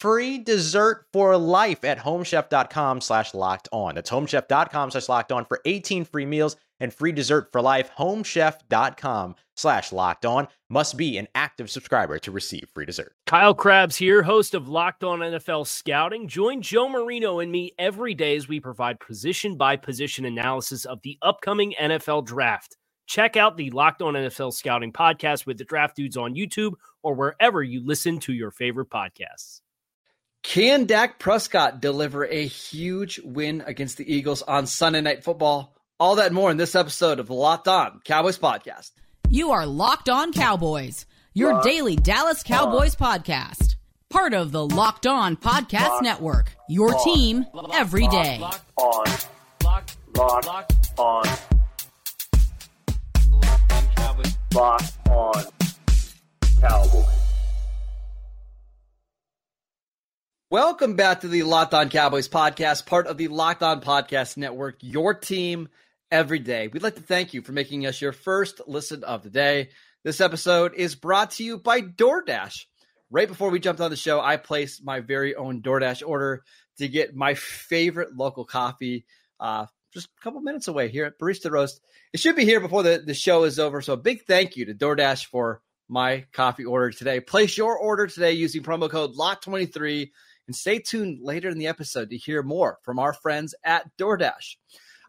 free dessert for life at homechef.com slash locked on. That's homechef.com slash locked on for 18 free meals and free dessert for life. Homechef.com slash locked on must be an active subscriber to receive free dessert. Kyle Crabbs here, host of Locked On NFL Scouting. Join Joe Marino and me every day as we provide position by position analysis of the upcoming NFL draft. Check out the Locked On NFL Scouting podcast with the draft dudes on YouTube or wherever you listen to your favorite podcasts. Can Dak Prescott deliver a huge win against the Eagles on Sunday Night Football? All that and more in this episode of the Locked On Cowboys podcast. You are Locked On Cowboys, your Locked daily Dallas Cowboys on. podcast. Part of the Locked On Podcast Locked Network, your on. team every day. Locked on. Locked, Locked on. Locked on Cowboys. Welcome back to the Locked On Cowboys podcast, part of the Locked On Podcast Network, your team every day. We'd like to thank you for making us your first listen of the day. This episode is brought to you by DoorDash. Right before we jumped on the show, I placed my very own DoorDash order to get my favorite local coffee uh, just a couple minutes away here at Barista Roast. It should be here before the, the show is over. So a big thank you to DoorDash for my coffee order today. Place your order today using promo code LOCK23 and stay tuned later in the episode to hear more from our friends at DoorDash.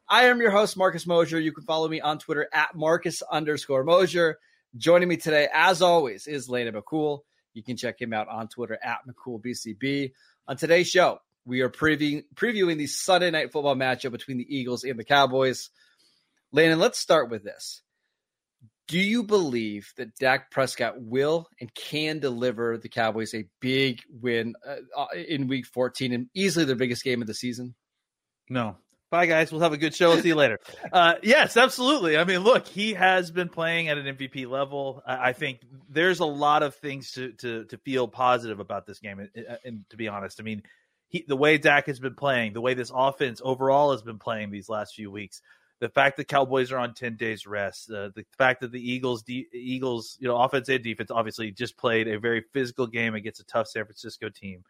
I am your host, Marcus Mosher. You can follow me on Twitter at Marcus underscore Mosher. Joining me today, as always, is Landon McCool. You can check him out on Twitter at McCoolBCB. On today's show, we are previewing, previewing the Sunday night football matchup between the Eagles and the Cowboys. Landon, let's start with this. Do you believe that Dak Prescott will and can deliver the Cowboys a big win uh, uh in Week 14 and easily their biggest game of the season? No. Bye, guys. We'll have a good show. We'll see you later. Uh, yes, absolutely. I mean, look, he has been playing at an MVP level. I, I think there's a lot of things to, to to feel positive about this game. And, and to be honest, I mean, he, the way Dak has been playing, the way this offense overall has been playing these last few weeks, the fact that Cowboys are on ten days rest, uh, the fact that the Eagles, de- Eagles, you know, offense and defense, obviously just played a very physical game against a tough San Francisco team.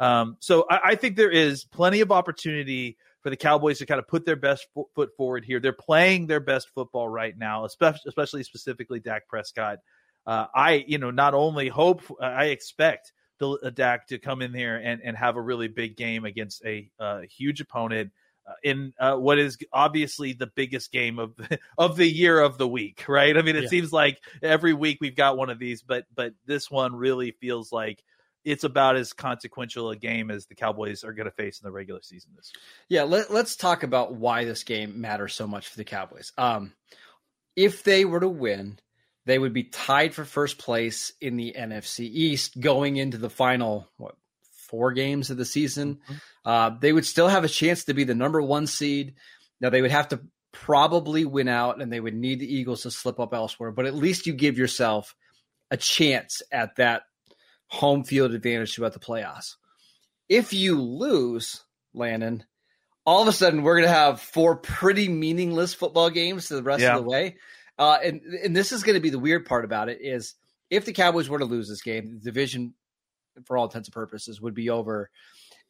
Um, so I, I, think there is plenty of opportunity for the Cowboys to kind of put their best foot forward here. They're playing their best football right now, especially, especially specifically Dak Prescott. Uh, I, you know, not only hope, I expect the, uh, Dak to come in there and, and have a really big game against a uh, huge opponent in uh, what is obviously the biggest game of of the year of the week, right? I mean, it yeah. seems like every week we've got one of these, but but this one really feels like it's about as consequential a game as the Cowboys are going to face in the regular season this year. Yeah, let, us talk about why this game matters so much for the Cowboys. Um, if they were to win, they would be tied for first place in the NFC East going into the final what four games of the season. Mm-hmm. Uh, they would still have a chance to be the number one seed. Now they would have to probably win out, and they would need the Eagles to slip up elsewhere. But at least you give yourself a chance at that home field advantage throughout the playoffs. If you lose, Landon, all of a sudden we're going to have four pretty meaningless football games to the rest yeah. of the way. Uh, and and this is going to be the weird part about it is if the Cowboys were to lose this game, the division, for all intents and purposes, would be over,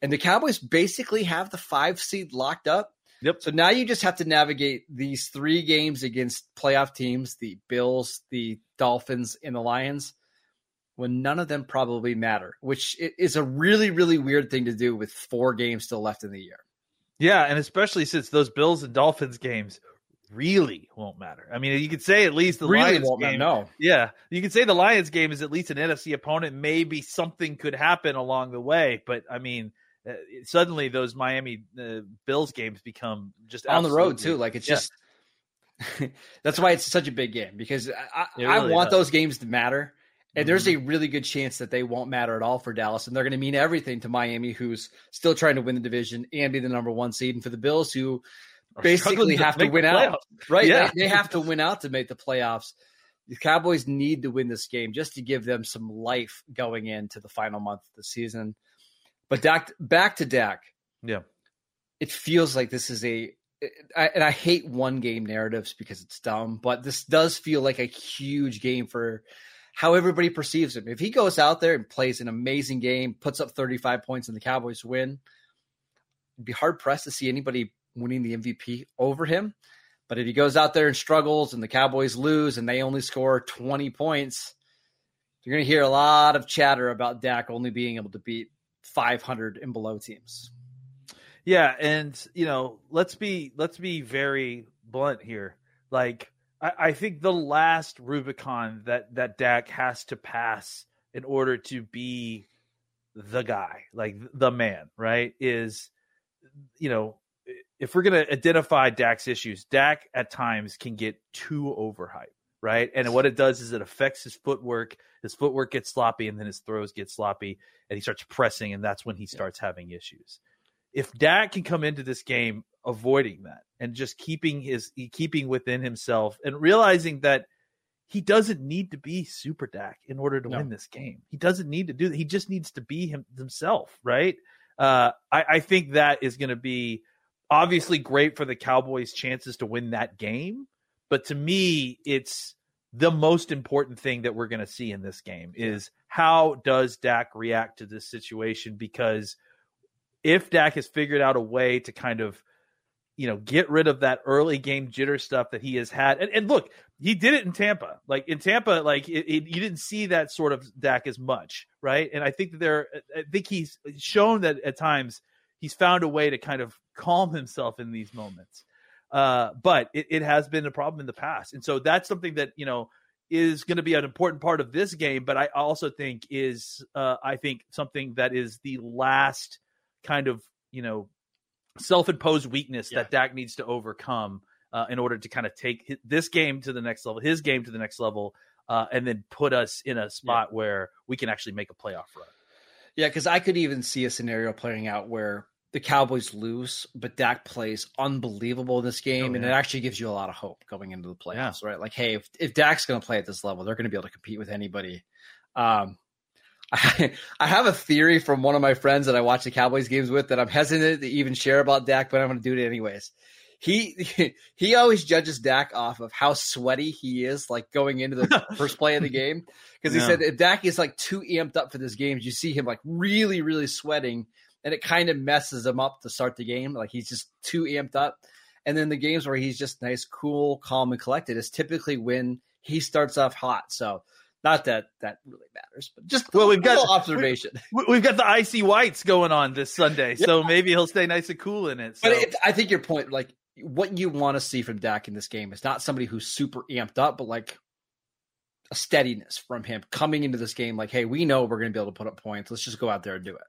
and the Cowboys basically have the five seed locked up. Yep. So now you just have to navigate these three games against playoff teams: the Bills, the Dolphins, and the Lions. When none of them probably matter, which is a really, really weird thing to do with four games still left in the year. Yeah, and especially since those Bills and Dolphins games really won't matter. I mean, you could say at least the really Lions won't game. No, yeah, you could say the Lions game is at least an NFC opponent. Maybe something could happen along the way, but I mean, uh, suddenly those Miami uh, Bills games become just on the road too. Like it's yeah. just that's why it's such a big game because I, really I want does. those games to matter. And there's a mm-hmm. really good chance that they won't matter at all for Dallas, and they're going to mean everything to Miami, who's still trying to win the division and be the number one seed, and for the Bills, who basically have to, to win out, right? Yeah. They, they have to win out to make the playoffs. The Cowboys need to win this game just to give them some life going into the final month of the season. But Dak, back to Dak. Yeah, it feels like this is a, I, and I hate one game narratives because it's dumb. But this does feel like a huge game for how everybody perceives him. If he goes out there and plays an amazing game, puts up 35 points, and the Cowboys win, it'd be hard pressed to see anybody winning the MVP over him. But if he goes out there and struggles and the Cowboys lose and they only score 20 points, you're going to hear a lot of chatter about Dak only being able to beat 500 and below teams. Yeah, and you know, let's be let's be very blunt here. Like I, I think the last Rubicon that that Dak has to pass in order to be the guy, like the man, right? Is you know, if we're gonna identify Dak's issues, Dak at times can get too overhyped, right? And what it does is it affects his footwork. His footwork gets sloppy, and then his throws get sloppy, and he starts pressing, and that's when he starts having issues. If Dak can come into this game avoiding that and just keeping his keeping within himself and realizing that he doesn't need to be super Dak in order to no. win this game. He doesn't need to do that. He just needs to be him, himself, right? Uh, I, I think that is going to be obviously great for the Cowboys' chances to win that game. But to me, it's the most important thing that we're going to see in this game is how does Dak react to this situation? Because if Dak has figured out a way to kind of you know, get rid of that early game jitter stuff that he has had. And, and look, he did it in Tampa. Like in Tampa, like it, it, you didn't see that sort of Dak as much, right? And I think that there, I think he's shown that at times he's found a way to kind of calm himself in these moments. Uh, but it, it has been a problem in the past, and so that's something that you know is going to be an important part of this game. But I also think is, uh, I think something that is the last kind of you know self-imposed weakness yeah. that Dak needs to overcome uh, in order to kind of take this game to the next level, his game to the next level, uh, and then put us in a spot yeah. where we can actually make a playoff run. Yeah, because I could even see a scenario playing out where the Cowboys lose, but Dak plays unbelievable in this game, oh, yeah. and it actually gives you a lot of hope going into the playoffs, right? Like, hey, if, if Dak's going to play at this level, they're going to be able to compete with anybody. Um, I, I have a theory from one of my friends that I watch the Cowboys games with that I'm hesitant to even share about Dak, but I'm going to do it anyways. He he always judges Dak off of how sweaty he is, like going into the first play of the game. Because he yeah. said if Dak is like too amped up for this game, you see him like really, really sweating, and it kind of messes him up to start the game. Like he's just too amped up. And then the games where he's just nice, cool, calm, and collected is typically when he starts off hot. So not that that really matters, but just well, we've got observation. We, have got the icy whites going on this Sunday, yeah. so maybe he'll stay nice and cool in it. So. But it, I think your point, like what you want to see from Dak in this game, is not somebody who's super amped up, but like a steadiness from him coming into this game. Like, hey, we know we're going to be able to put up points. Let's just go out there and do it.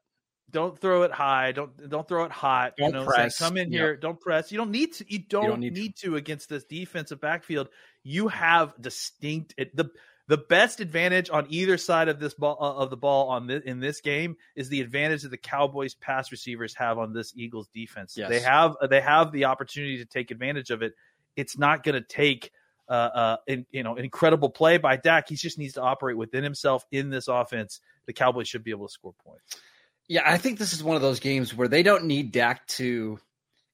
Don't throw it high. Don't don't throw it hot. Don't you know, press. Like, come in here. Don't press. You don't need to. You don't, you don't need, need to. to against this defensive backfield. You have distinct the the best advantage on either side of this ball uh, of the ball on this, in this game is the advantage that the Cowboys pass receivers have on this Eagles defense. Yes. They have they have the opportunity to take advantage of it. It's not going to take uh, uh, in, you know incredible play by Dak. He just needs to operate within himself in this offense. The Cowboys should be able to score points. Yeah, I think this is one of those games where they don't need Dak to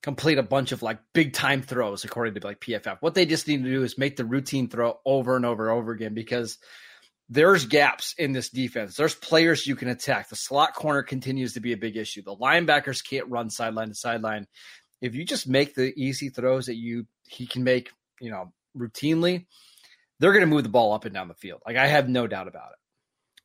complete a bunch of like big time throws according to like PFF. What they just need to do is make the routine throw over and over and over again because there's gaps in this defense. There's players you can attack. The slot corner continues to be a big issue. The linebackers can't run sideline to sideline. If you just make the easy throws that you he can make, you know, routinely, they're going to move the ball up and down the field. Like I have no doubt about it.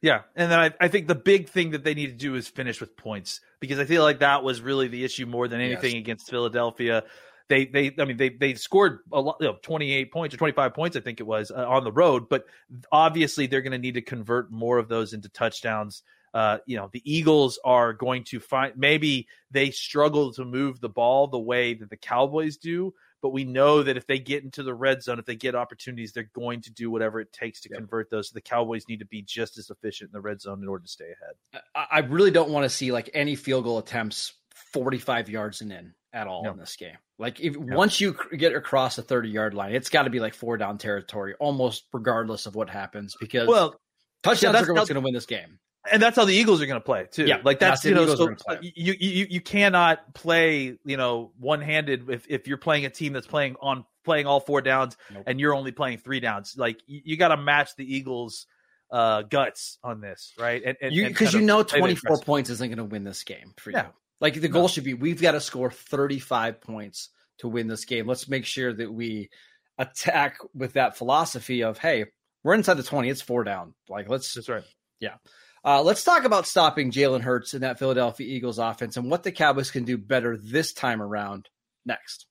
Yeah, and then I, I, think the big thing that they need to do is finish with points because I feel like that was really the issue more than anything yes. against Philadelphia. They they I mean they they scored a lot, you know, 28 points or 25 points I think it was uh, on the road, but obviously they're going to need to convert more of those into touchdowns. Uh, you know, the Eagles are going to find maybe they struggle to move the ball the way that the Cowboys do, but we know that if they get into the red zone, if they get opportunities, they're going to do whatever it takes to convert those. So the Cowboys need to be just as efficient in the red zone in order to stay ahead. I really don't want to see like any field goal attempts 45 yards and in at all no. in this game. Like if no. once you get across the 30 yard line, it's got to be like four down territory, almost regardless of what happens, because well, touchdowns yeah, are what's going to win this game and that's how the Eagles are going to play too. Yeah, like that's, that's you know, so you, you you cannot play you know one handed if if you're playing a team that's playing on playing all four downs nope. and you're only playing three downs. Like you, you got to match the Eagles uh guts on this, right? And because you, you know 24 points isn't going to win this game for yeah. you. Like the goal no. should be we've got to score 35 points to win this game. Let's make sure that we attack with that philosophy of hey, we're inside the 20, it's four down. Like let's That's right. Yeah. Uh, let's talk about stopping Jalen Hurts in that Philadelphia Eagles offense and what the Cowboys can do better this time around next.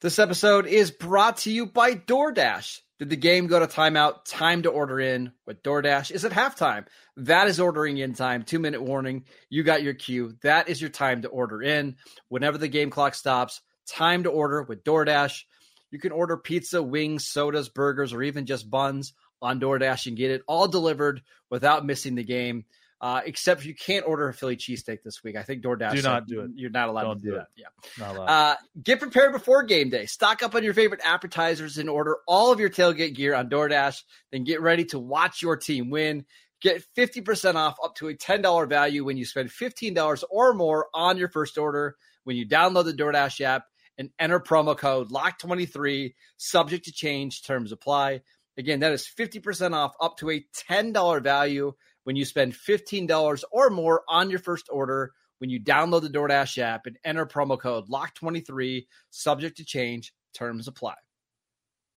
This episode is brought to you by DoorDash. Did the game go to timeout? Time to order in with DoorDash. Is it halftime? That is ordering in time. Two minute warning. You got your cue. That is your time to order in. Whenever the game clock stops, time to order with DoorDash. You can order pizza, wings, sodas, burgers, or even just buns on DoorDash and get it all delivered without missing the game. Uh, except you can't order a Philly cheesesteak this week. I think DoorDash do not do it. You're not allowed Don't to do, do that. Yeah. Uh, get prepared before game day. Stock up on your favorite appetizers and order all of your tailgate gear on DoorDash. Then get ready to watch your team win. Get 50% off up to a $10 value when you spend $15 or more on your first order when you download the DoorDash app and enter promo code LOCK23, subject to change, terms apply. Again, that is 50% off up to a $10 value when you spend $15 or more on your first order when you download the DoorDash app and enter promo code LOCK23, subject to change, terms apply.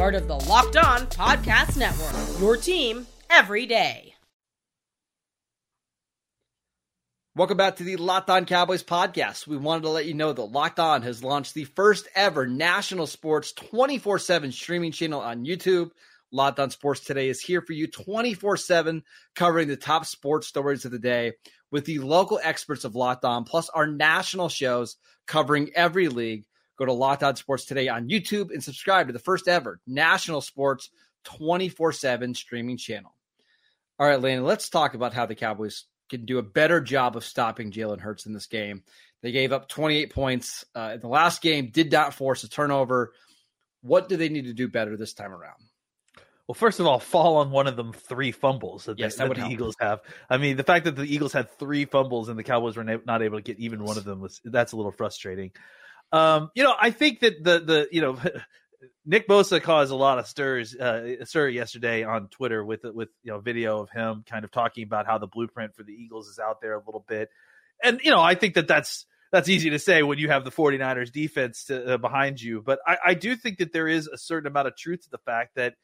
part of the Locked On Podcast Network. Your team every day. Welcome back to the Locked On Cowboys podcast. We wanted to let you know that Locked On has launched the first ever national sports 24 7 streaming channel on YouTube. Locked On Sports Today is here for you 24 7, covering the top sports stories of the day with the local experts of Locked On, plus our national shows covering every league. Go to Locked On Sports today on YouTube and subscribe to the first ever national sports 24 7 streaming channel. All right, Landon, let's talk about how the Cowboys can do a better job of stopping Jalen Hurts in this game. They gave up 28 points uh, in the last game, did not force a turnover. What do they need to do better this time around? Well, first of all, fall on one of them three fumbles that, yes, that, that the help. Eagles have. I mean, the fact that the Eagles had three fumbles and the Cowboys were not able to get even one of them was that's a little frustrating. Um, you know, I think that the the you know Nick Bosa caused a lot of stirs uh, stir yesterday on Twitter with with you know video of him kind of talking about how the blueprint for the Eagles is out there a little bit, and you know I think that that's that's easy to say when you have the 49ers defense to, uh, behind you, but I, I do think that there is a certain amount of truth to the fact that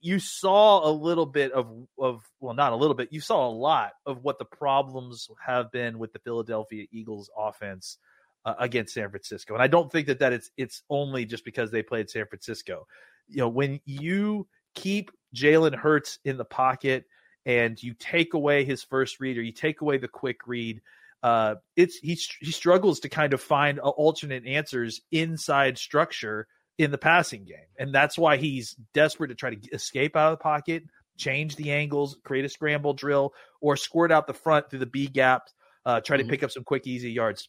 you saw a little bit of of well not a little bit you saw a lot of what the problems have been with the Philadelphia Eagles offense uh, against San Francisco. And I don't think that that it's it's only just because they played San Francisco. You know, when you keep Jalen Hurts in the pocket and you take away his first read or you take away the quick read, uh, it's he he struggles to kind of find alternate answers inside structure in the passing game, and that's why he's desperate to try to escape out of the pocket, change the angles, create a scramble drill, or squirt out the front through the B gap, uh, try mm-hmm. to pick up some quick, easy yards.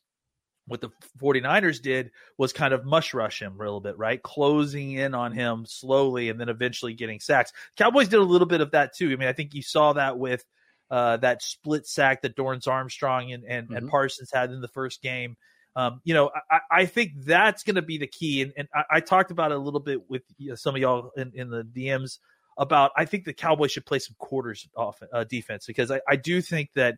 What the 49ers did was kind of mush rush him a little bit, right? Closing in on him slowly and then eventually getting sacks. Cowboys did a little bit of that too. I mean, I think you saw that with uh, that split sack that Dorance Armstrong and, and, mm-hmm. and Parsons had in the first game. Um, you know, I, I think that's going to be the key. And, and I, I, talked about it a little bit with you know, some of y'all in, in, the DMs about I think the Cowboys should play some quarters off uh, defense because I, I do think that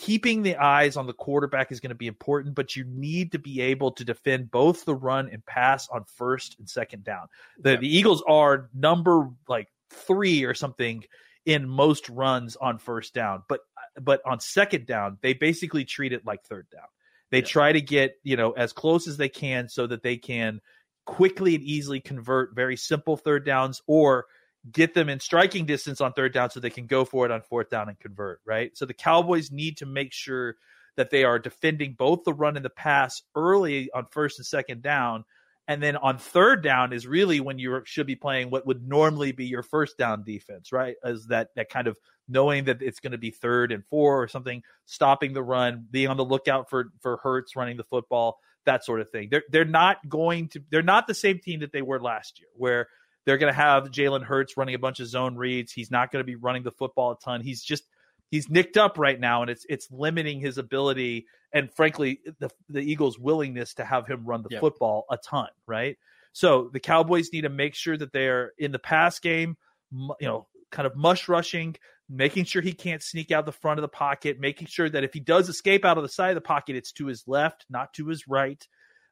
keeping the eyes on the quarterback is going to be important, but you need to be able to defend both the run and pass on first and second down. The, the Eagles are number like three or something in most runs on first down, but but on second down, they basically treat it like third down. They yeah. try to get, you know, as close as they can so that they can quickly and easily convert very simple third downs or get them in striking distance on third down so they can go for it on fourth down and convert, right? So the Cowboys need to make sure that they are defending both the run and the pass early on first and second down and then on third down is really when you should be playing what would normally be your first down defense, right? As that that kind of knowing that it's going to be third and four or something, stopping the run, being on the lookout for for Hurts running the football, that sort of thing. They're they're not going to they're not the same team that they were last year, where they're going to have Jalen Hurts running a bunch of zone reads. He's not going to be running the football a ton. He's just he's nicked up right now, and it's it's limiting his ability and frankly the the Eagles' willingness to have him run the football a ton. Right. So the Cowboys need to make sure that they're in the pass game, you know, kind of mush rushing, making sure he can't sneak out the front of the pocket, making sure that if he does escape out of the side of the pocket, it's to his left, not to his right.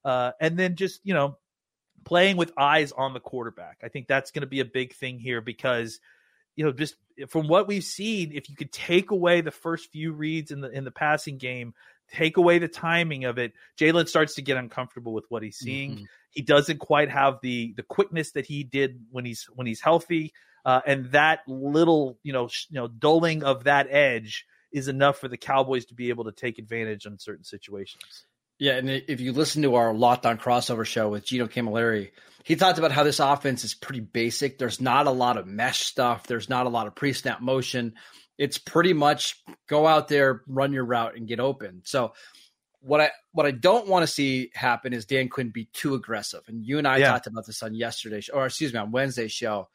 Uh, and then just, you know, playing with eyes on the quarterback. I think that's going to be a big thing here because – you know, just from what we've seen, if you could take away the first few reads in the in the passing game, take away the timing of it, Jalen starts to get uncomfortable with what he's seeing. Mm-hmm. He doesn't quite have the the quickness that he did when he's when he's healthy, uh, and that little you know sh- you know dulling of that edge is enough for the Cowboys to be able to take advantage on certain situations. Yeah, and if you listen to our Locked On crossover show with Gino Camilleri, he talked about how this offense is pretty basic. There's not a lot of mesh stuff. There's not a lot of pre-snap motion. It's pretty much go out there, run your route, and get open. So what I what I don't want to see happen is Dan Quinn be too aggressive. And you and I yeah. talked about this on yesterday's or excuse me on Wednesday's show.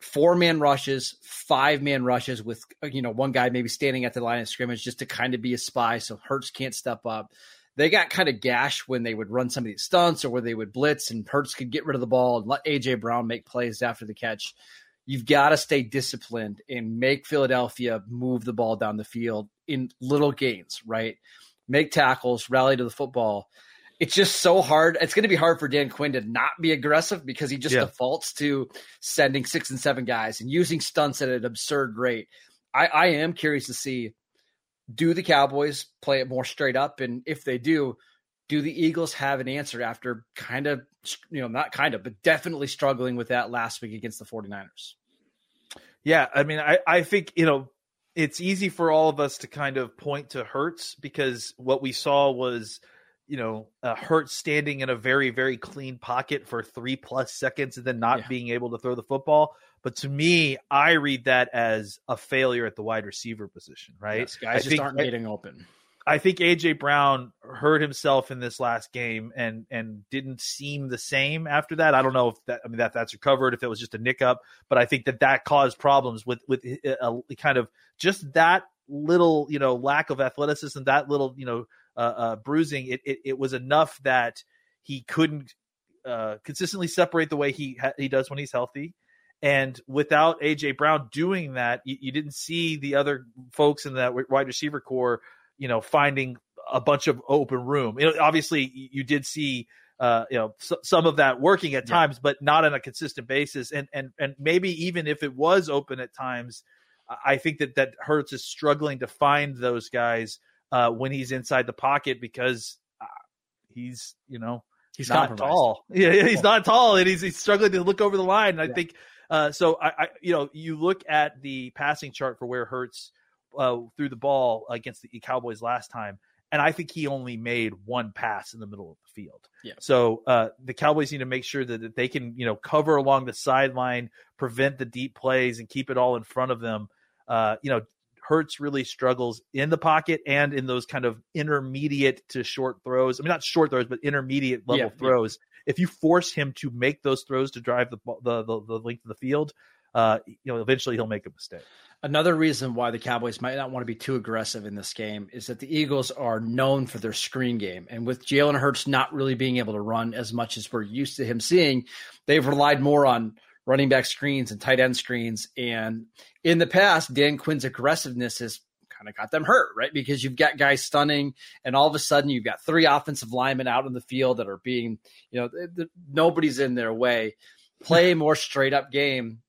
Four man rushes, five man rushes with you know one guy maybe standing at the line of scrimmage just to kind of be a spy, so Hurts can't step up they got kind of gashed when they would run some of these stunts or where they would blitz and Hurts could get rid of the ball and let AJ Brown make plays after the catch. You've got to stay disciplined and make Philadelphia move the ball down the field in little gains, right? Make tackles, rally to the football. It's just so hard. It's going to be hard for Dan Quinn to not be aggressive because he just yeah. defaults to sending six and seven guys and using stunts at an absurd rate. I, I am curious to see do the Cowboys play it more straight up? And if they do, do the Eagles have an answer after kind of, you know, not kind of, but definitely struggling with that last week against the 49ers? Yeah. I mean, I, I think, you know, it's easy for all of us to kind of point to Hurts because what we saw was, you know, uh, Hurts standing in a very, very clean pocket for three plus seconds and then not yeah. being able to throw the football. But to me, I read that as a failure at the wide receiver position, right? Yes, guys I just think, aren't getting open. I think AJ Brown hurt himself in this last game and and didn't seem the same after that. I don't know if that I mean that that's recovered if it was just a nick up, but I think that that caused problems with with a, a kind of just that little you know lack of athleticism, that little you know uh, uh, bruising. It, it, it was enough that he couldn't uh, consistently separate the way he ha- he does when he's healthy. And without AJ Brown doing that, you, you, didn't see the other folks in that wide receiver corps, you know, finding a bunch of open room. You know, obviously, you did see, uh, you know, s- some of that working at yeah. times, but not on a consistent basis. And and and maybe even if it was open at times, I think that that Hurts is struggling to find those guys uh, when he's inside the pocket because uh, he's, you know, he's not tall. Yeah, yeah, he's not tall, and he's, he's struggling to look over the line. And I yeah. think uh, so I, I, you know, you look at the passing chart for where Hurts uh, threw the ball against the Cowboys last time, and I think he only made one pass in the middle of the field. Yeah. So uh, the Cowboys need to make sure that, that they can, you know, cover along the sideline, prevent the deep plays, and keep it all in front of them. Uh, you know, Hurts really struggles in the pocket and in those kind of intermediate to short throws. I mean, not short throws, but intermediate level Yeah, yeah. If you force him to make those throws to drive the the the, the length of the field, uh, you know, eventually he'll make a mistake. Another reason why the Cowboys might not want to be too aggressive in this game is that the Eagles are known for their screen game. And with Jalen Hurts not really being able to run as much as we're used to him seeing, they've relied more on running back screens and tight end screens. And in the past, Dan Quinn's aggressiveness has kind of got them hurt, right? Because you've got guys stunting, and all of a sudden you've got three offensive linemen out in the field that are being, you know, th- th- nobody's in their way. Play a more straight up game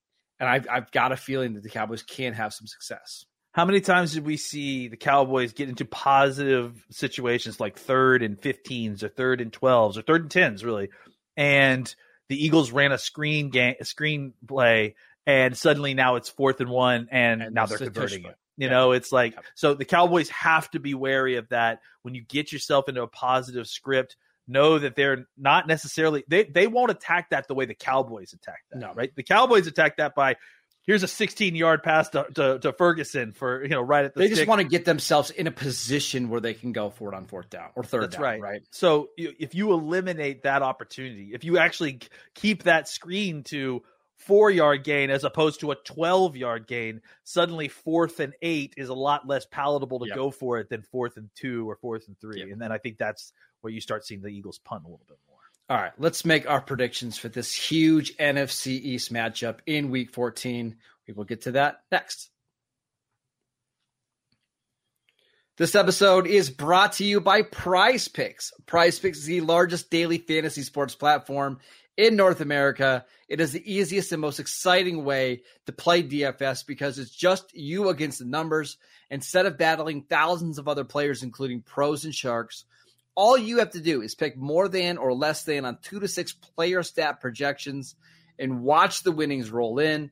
and I've, I've got a feeling that the Cowboys can have some success. How many times did we see the Cowboys get into positive situations like third and 15s or third and 12s or third and 10s, really? And the Eagles ran a screen game, a screen play, and suddenly now it's fourth and one, and, And now they're converting it. You know, it's like so the Cowboys have to be wary of that when you get yourself into a positive script. Know that they're not necessarily they they won't attack that the way the Cowboys attack that. No. right? The Cowboys attack that by here's a 16 yard pass to, to, to Ferguson for you know right at the They just want to get themselves in a position where they can go for it on fourth down or third That's down, right. right? So if you eliminate that opportunity, if you actually keep that screen to four yard gain as opposed to a 12 yard gain, suddenly fourth and eight is a lot less palatable to Yep. go for it than fourth and two or fourth and three. Yep. And then I think that's where you start seeing the Eagles punt a little bit more. All right, let's make our predictions for this huge NFC East matchup in week 14. We will get to that next. This episode is brought to you by Prize Picks. Prize Picks is the largest daily fantasy sports platform in North America. It is the easiest and most exciting way to play DFS because it's just you against the numbers. Instead of battling thousands of other players, including pros and sharks, all you have to do is pick more than or less than on two to six player stat projections and watch the winnings roll in.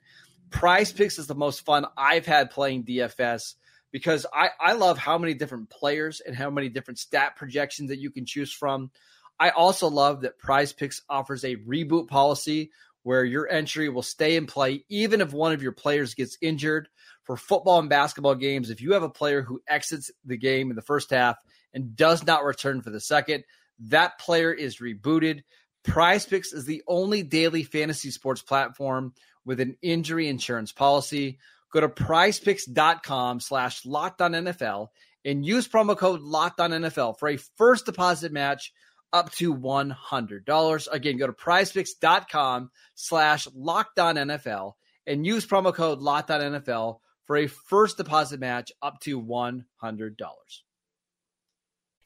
Prize Picks is the most fun I've had playing DFS because I, I love how many different players and how many different stat projections that you can choose from. I also love that Prize Picks offers a reboot policy where your entry will stay in play even if one of your players gets injured. For football and basketball games, if you have a player who exits the game in the first half and does not return for the second, that player is rebooted. Prize Picks is the only daily fantasy sports platform with an injury insurance policy. Go to prizepicks.com slash locked on NFL and use promo code locked on NFL for a first deposit match up to $100. Again, go to prizepicks.com slash NFL and use promo code NFL for a first deposit match up to $100.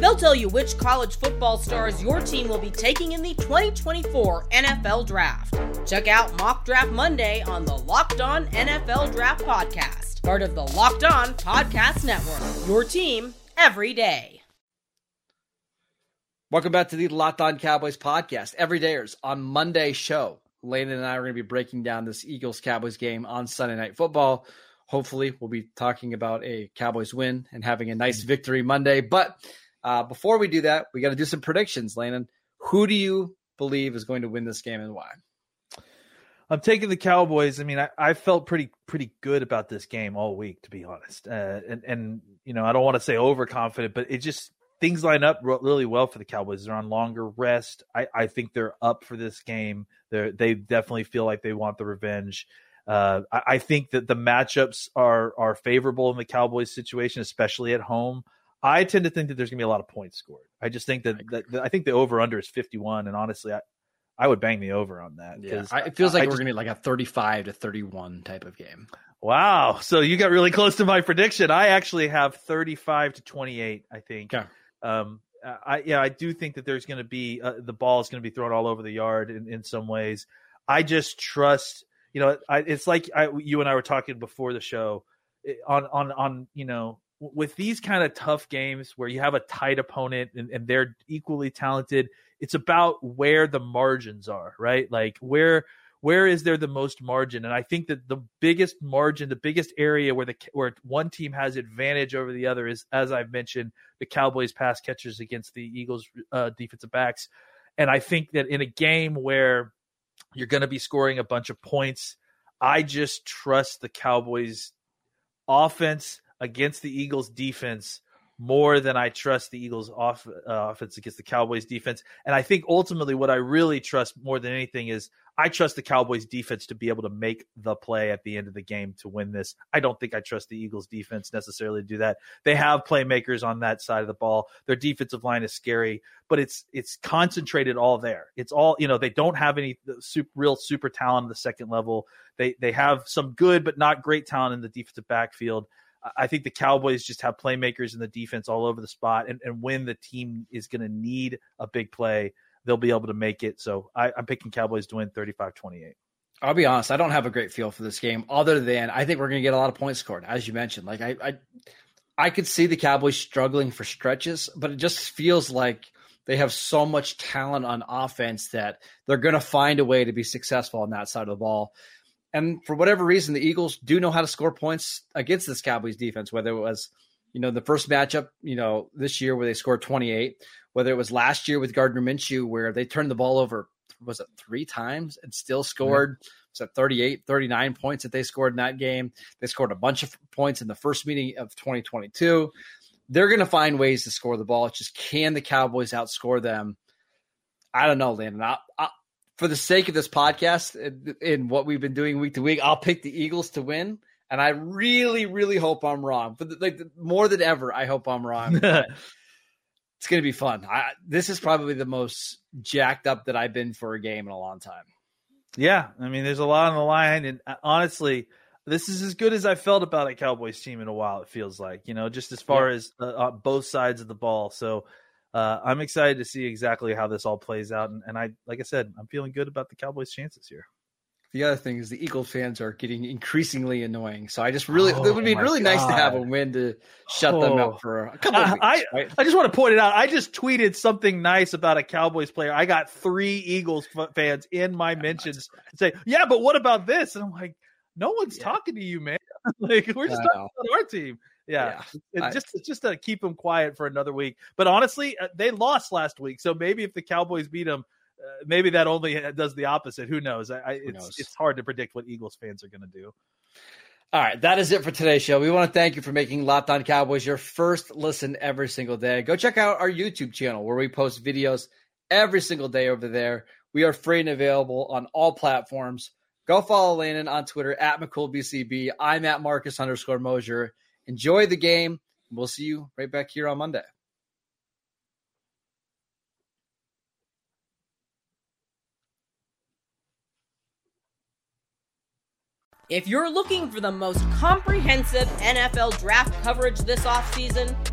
They'll tell you which college football stars your team will be taking in the 2024 NFL Draft. Check out Mock Draft Monday on the Locked On NFL Draft Podcast, part of the Locked On Podcast Network. Your team every day. Welcome back to the Locked On Cowboys podcast. Every dayers on Monday show. Landon and I are going to be breaking down this Eagles Cowboys game on Sunday Night Football. Hopefully, we'll be talking about a Cowboys win and having a nice victory Monday. But uh, before we do that, we got to do some predictions. Landon, who do you believe is going to win this game and why? I'm taking the Cowboys. I mean, I, I felt pretty pretty good about this game all week, to be honest. Uh, and and you know, I don't want to say overconfident, but it just things line up really well for the Cowboys. They're on longer rest. I, I think they're up for this game. They they definitely feel like they want the revenge. Uh, I, I think that the matchups are are favorable in the Cowboys situation, especially at home. I tend to think that there's gonna be a lot of points scored. I just think that, that, that I think the over under is 51, and honestly, I I would bang the over on that. Yeah, I, it feels like I we're just- going to be like a 35 to 31 type of game. Wow. So you got really close to my prediction. I actually have 35 to 28, I think. Okay. Um, I, yeah, I do think that there's going to be, uh, the ball is going to be thrown all over the yard in, in some ways. I just trust, you know, I, it's like I, you and I were talking before the show eh, on on on you know with these kind of tough games where you have a tight opponent and, and they're equally talented. It's about where the margins are, right? Like where where is there the most margin? And I think that the biggest margin, the biggest area where the where one team has advantage over the other is, as I've mentioned, the Cowboys pass catchers against the Eagles uh, defensive backs. And I think that in a game where you're going to be scoring a bunch of points, I just trust the Cowboys offense against the Eagles defense more than I trust the Eagles off, uh, offense against the Cowboys defense. And I think ultimately what I really trust more than anything is I trust the Cowboys defense to be able to make the play at the end of the game to win this. I don't think I trust the Eagles defense necessarily to do that. They have playmakers on that side of the ball. Their defensive line is scary, but it's it's concentrated all there. It's all, you know, they don't have any super, real super talent at the second level. They they have some good but not great talent in the defensive backfield. I think the Cowboys just have playmakers in the defense all over the spot, and, and when the team is going to need a big play, they'll be able to make it. So I, I'm picking Cowboys to win 35 28. I'll be honest, I don't have a great feel for this game other than I think we're going to get a lot of points scored, as you mentioned. Like I, I, I could see the Cowboys struggling for stretches, but it just feels like they have so much talent on offense that they're going to find a way to be successful on that side of the ball. And for whatever reason, the Eagles do know how to score points against this Cowboys defense, whether it was, you know, the first matchup, you know, this year where they scored 28, whether it was last year with Gardner Minshew where they turned the ball over, was it three times and still scored? Mm-hmm. Was it 38, 39 points that they scored in that game? They scored a bunch of points in the first meeting of 2022. They're going to find ways to score the ball. It's just can the Cowboys outscore them? I don't know, Landon. I, I, for the sake of this podcast and, what we've been doing week to week, I'll pick the Eagles to win. And I really, really hope I'm wrong. But like more than ever, I hope I'm wrong. it's going to be fun. I, this is probably the most jacked up that I've been for a game in a long time. Yeah, I mean, there's a lot on the line, and uh, honestly, this is as good as I felt about a Cowboys team in a while. It feels like, you know, just as far yeah. as uh, uh, both sides of the ball. So uh, I'm excited to see exactly how this all plays out. And, and I, like I said, I'm feeling good about the Cowboys' chances here. The other thing is the Eagles fans are getting increasingly annoying. So I just really, oh, it would be really God. nice to have a win to shut oh. them up for a couple of weeks. I, right? I just want to point it out. I just tweeted something nice about a Cowboys player. I got three Eagles fans in my mentions say, yeah, but what about this? And I'm like, no one's yeah. talking to you, man. like we're just talking about our team. Yeah, yeah. It, just just to keep them quiet for another week. But honestly, uh, they lost last week, so maybe if the Cowboys beat them, uh, maybe that only does the opposite. Who knows? I, Who it's knows? it's hard to predict what Eagles fans are going to do. All right, that is it for today's show. We want to thank you for making Locked On Cowboys your first listen every single day. Go check out our YouTube channel where we post videos every single day over there. We are free and available on all platforms. Go follow Landon on Twitter at McCoolBCB. I'm at Marcus underscore Mosher. Enjoy the game. We'll see you right back here on Monday. If you're looking for the most comprehensive NFL draft coverage this offseason,